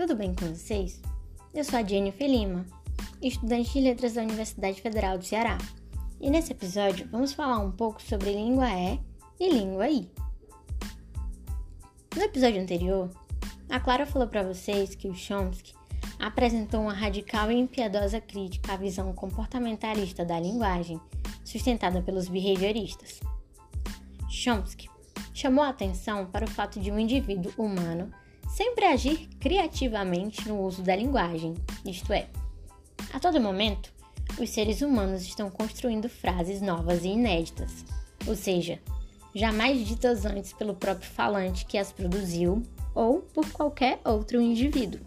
tudo bem com vocês? Eu sou a Jennifer Lima, estudante de letras da Universidade Federal do Ceará. E nesse episódio vamos falar um pouco sobre língua E e língua I. No episódio anterior, a Clara falou para vocês que o Chomsky apresentou uma radical e impiedosa crítica à visão comportamentalista da linguagem, sustentada pelos behavioristas. Chomsky chamou a atenção para o fato de um indivíduo humano sempre agir criativamente no uso da linguagem, isto é, a todo momento, os seres humanos estão construindo frases novas e inéditas, ou seja, jamais ditas antes pelo próprio falante que as produziu ou por qualquer outro indivíduo.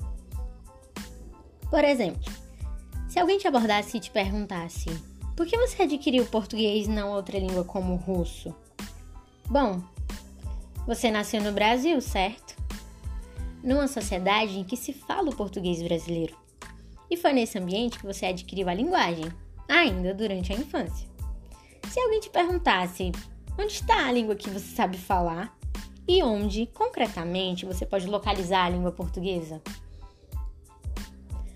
Por exemplo, se alguém te abordasse e te perguntasse: por que você adquiriu português e não outra língua como o russo? Bom, você nasceu no Brasil, certo? Numa sociedade em que se fala o português brasileiro. E foi nesse ambiente que você adquiriu a linguagem, ainda durante a infância. Se alguém te perguntasse onde está a língua que você sabe falar e onde, concretamente, você pode localizar a língua portuguesa?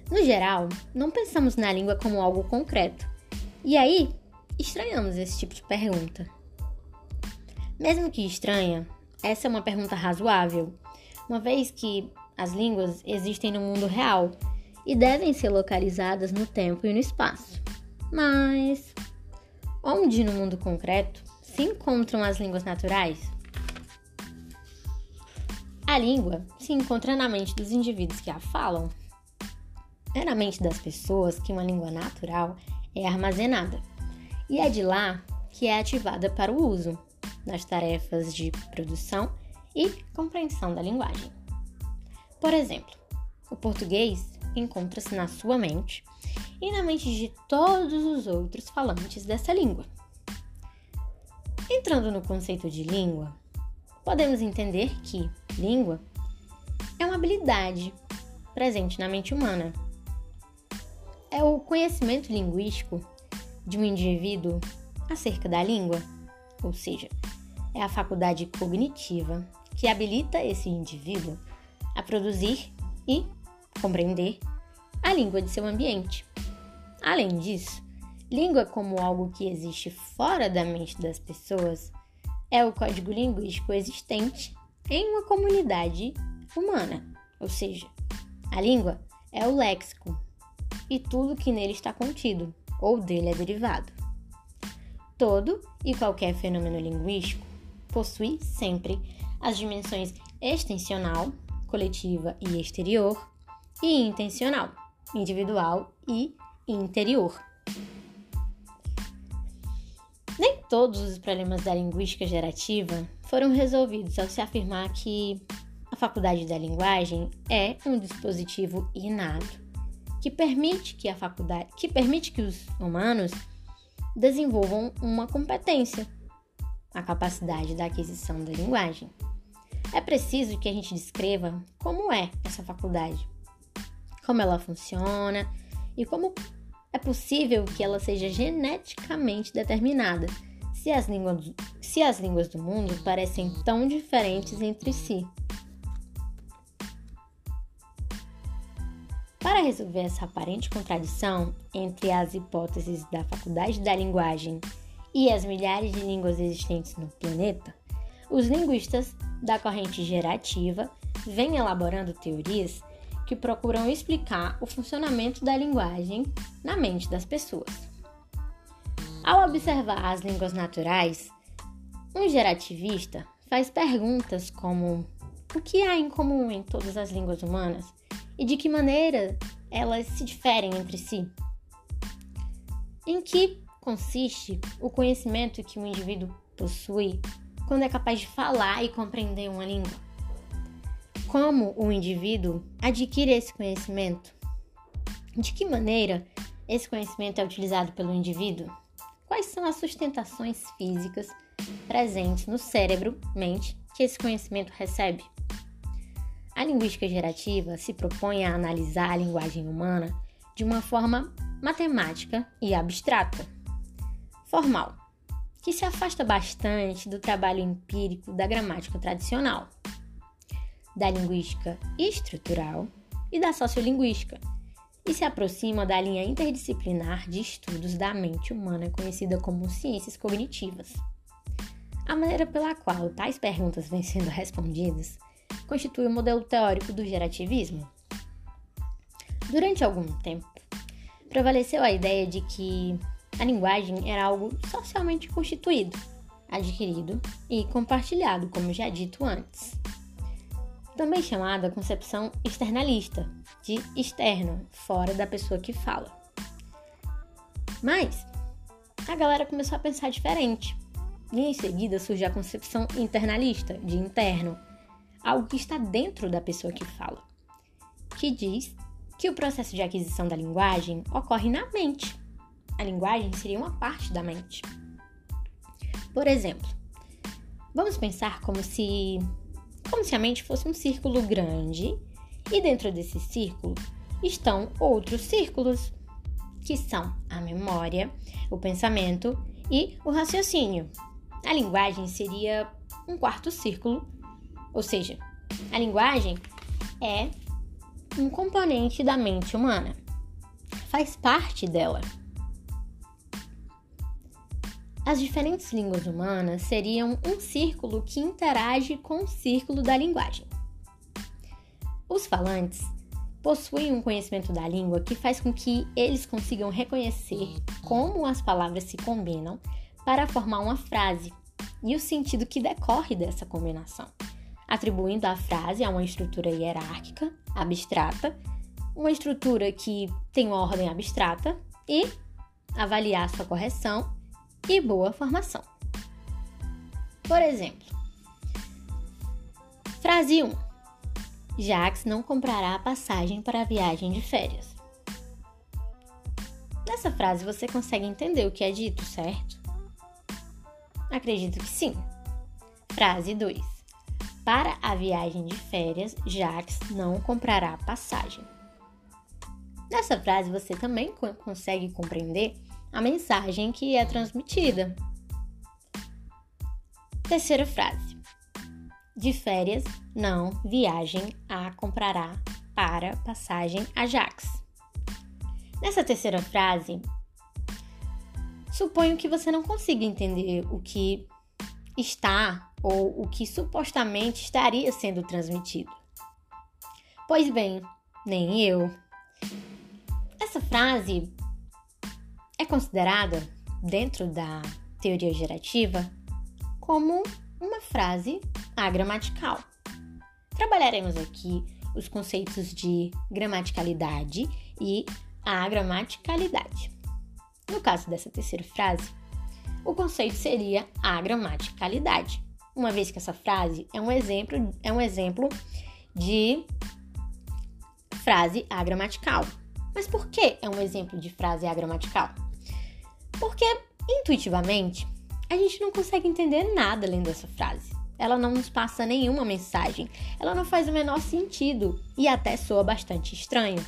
No geral, não pensamos na língua como algo concreto. E aí, estranhamos esse tipo de pergunta. Mesmo que estranha, essa é uma pergunta razoável uma vez que as línguas existem no mundo real e devem ser localizadas no tempo e no espaço. Mas onde no mundo concreto se encontram as línguas naturais? A língua se encontra na mente dos indivíduos que a falam. É na mente das pessoas que uma língua natural é armazenada e é de lá que é ativada para o uso nas tarefas de produção e compreensão da linguagem. Por exemplo, o português encontra-se na sua mente e na mente de todos os outros falantes dessa língua. Entrando no conceito de língua, podemos entender que língua é uma habilidade presente na mente humana. É o conhecimento linguístico de um indivíduo acerca da língua, ou seja, é a faculdade cognitiva que habilita esse indivíduo a produzir e compreender a língua de seu ambiente. Além disso, língua como algo que existe fora da mente das pessoas é o código linguístico existente em uma comunidade humana, ou seja, a língua é o léxico e tudo que nele está contido ou dele é derivado. Todo e qualquer fenômeno linguístico possui sempre as dimensões extensional, coletiva e exterior, e intencional, individual e interior. Nem todos os problemas da linguística gerativa foram resolvidos ao se afirmar que a faculdade da linguagem é um dispositivo inato que permite que a faculdade, que permite que os humanos desenvolvam uma competência, a capacidade da aquisição da linguagem. É preciso que a gente descreva como é essa faculdade, como ela funciona e como é possível que ela seja geneticamente determinada, se as línguas, se as línguas do mundo parecem tão diferentes entre si. Para resolver essa aparente contradição entre as hipóteses da faculdade da linguagem e as milhares de línguas existentes no planeta, os linguistas da corrente gerativa vêm elaborando teorias que procuram explicar o funcionamento da linguagem na mente das pessoas. Ao observar as línguas naturais, um gerativista faz perguntas como o que há em comum em todas as línguas humanas e de que maneira elas se diferem entre si. Em que consiste o conhecimento que um indivíduo possui quando é capaz de falar e compreender uma língua? Como o indivíduo adquire esse conhecimento? De que maneira esse conhecimento é utilizado pelo indivíduo? Quais são as sustentações físicas presentes no cérebro, mente, que esse conhecimento recebe? A linguística gerativa se propõe a analisar a linguagem humana de uma forma matemática e abstrata. Formal que se afasta bastante do trabalho empírico da gramática tradicional, da linguística estrutural e da sociolinguística, e se aproxima da linha interdisciplinar de estudos da mente humana conhecida como ciências cognitivas. A maneira pela qual tais perguntas vêm sendo respondidas constitui o modelo teórico do gerativismo. Durante algum tempo, prevaleceu a ideia de que a linguagem era algo socialmente constituído, adquirido e compartilhado, como já dito antes. Também chamada concepção externalista, de externo, fora da pessoa que fala. Mas a galera começou a pensar diferente. E em seguida surge a concepção internalista, de interno, algo que está dentro da pessoa que fala, que diz que o processo de aquisição da linguagem ocorre na mente. A linguagem seria uma parte da mente. Por exemplo, vamos pensar como se como se a mente fosse um círculo grande e dentro desse círculo estão outros círculos, que são a memória, o pensamento e o raciocínio. A linguagem seria um quarto círculo, ou seja, a linguagem é um componente da mente humana, faz parte dela. As diferentes línguas humanas seriam um círculo que interage com o círculo da linguagem. Os falantes possuem um conhecimento da língua que faz com que eles consigam reconhecer como as palavras se combinam para formar uma frase e o sentido que decorre dessa combinação atribuindo a frase a uma estrutura hierárquica abstrata, uma estrutura que tem uma ordem abstrata e avaliar sua correção e boa formação. Por exemplo, frase 1. Jax não comprará a passagem para a viagem de férias. Nessa frase você consegue entender o que é dito, certo? Acredito que sim. Frase 2. Para a viagem de férias, Jacques não comprará passagem. Nessa frase você também consegue compreender a mensagem que é transmitida. Terceira frase. De férias, não viagem a comprará para passagem a Jacques. Nessa terceira frase, suponho que você não consiga entender o que está ou o que supostamente estaria sendo transmitido. Pois bem, nem eu. Essa frase é considerada, dentro da teoria gerativa, como uma frase agramatical. Trabalharemos aqui os conceitos de gramaticalidade e agramaticalidade. No caso dessa terceira frase, o conceito seria a gramaticalidade, uma vez que essa frase é um exemplo, é um exemplo de frase agramatical. Mas por que é um exemplo de frase agramatical? Porque intuitivamente a gente não consegue entender nada além dessa frase. Ela não nos passa nenhuma mensagem, ela não faz o menor sentido e até soa bastante estranho.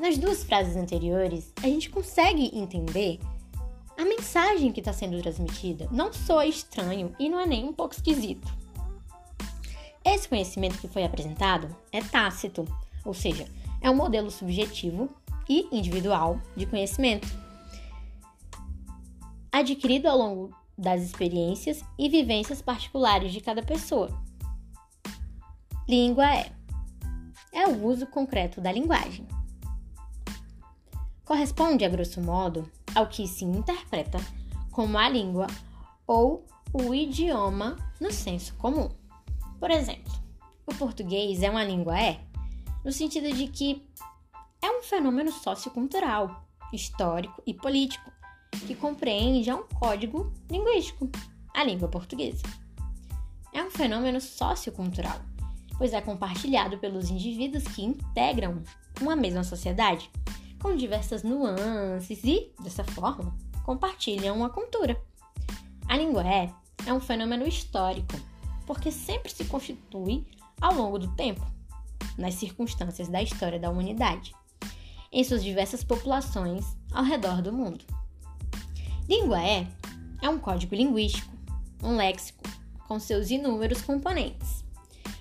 Nas duas frases anteriores, a gente consegue entender a mensagem que está sendo transmitida não soa estranho e não é nem um pouco esquisito. Esse conhecimento que foi apresentado é tácito, ou seja, é um modelo subjetivo e individual de conhecimento, adquirido ao longo das experiências e vivências particulares de cada pessoa. Língua é é o uso concreto da linguagem. Corresponde, a grosso modo, ao que se interpreta como a língua ou o idioma no senso comum. Por exemplo, o português é uma língua é, no sentido de que é um fenômeno sociocultural, histórico e político que compreende um código linguístico, a língua portuguesa. É um fenômeno sociocultural, pois é compartilhado pelos indivíduos que integram uma mesma sociedade com diversas nuances e, dessa forma, compartilham uma cultura. A língua é, é um fenômeno histórico, porque sempre se constitui ao longo do tempo, nas circunstâncias da história da humanidade, em suas diversas populações ao redor do mundo. Língua é, é um código linguístico, um léxico, com seus inúmeros componentes.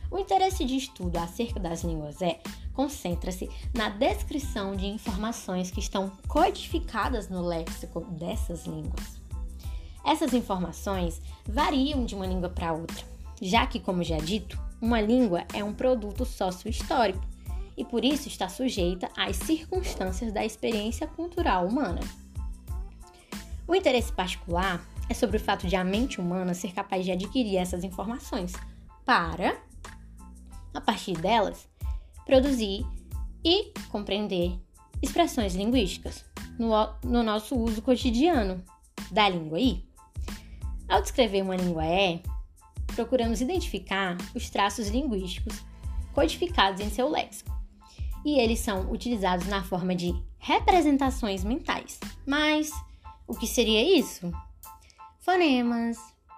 O interesse de estudo acerca das línguas é concentra-se na descrição de informações que estão codificadas no léxico dessas línguas. Essas informações variam de uma língua para outra, já que, como já dito, uma língua é um produto sócio-histórico e por isso está sujeita às circunstâncias da experiência cultural humana. O interesse particular é sobre o fato de a mente humana ser capaz de adquirir essas informações para, a partir delas, produzir e compreender expressões linguísticas no, no nosso uso cotidiano da língua I. Ao descrever uma língua E, procuramos identificar os traços linguísticos codificados em seu léxico, e eles são utilizados na forma de representações mentais. Mas o que seria isso? Fonemas,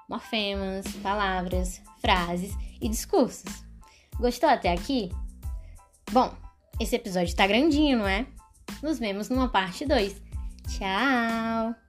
morfemas, palavras, frases e discursos. Gostou até aqui? Bom, esse episódio tá grandinho, não é? Nos vemos numa parte 2. Tchau!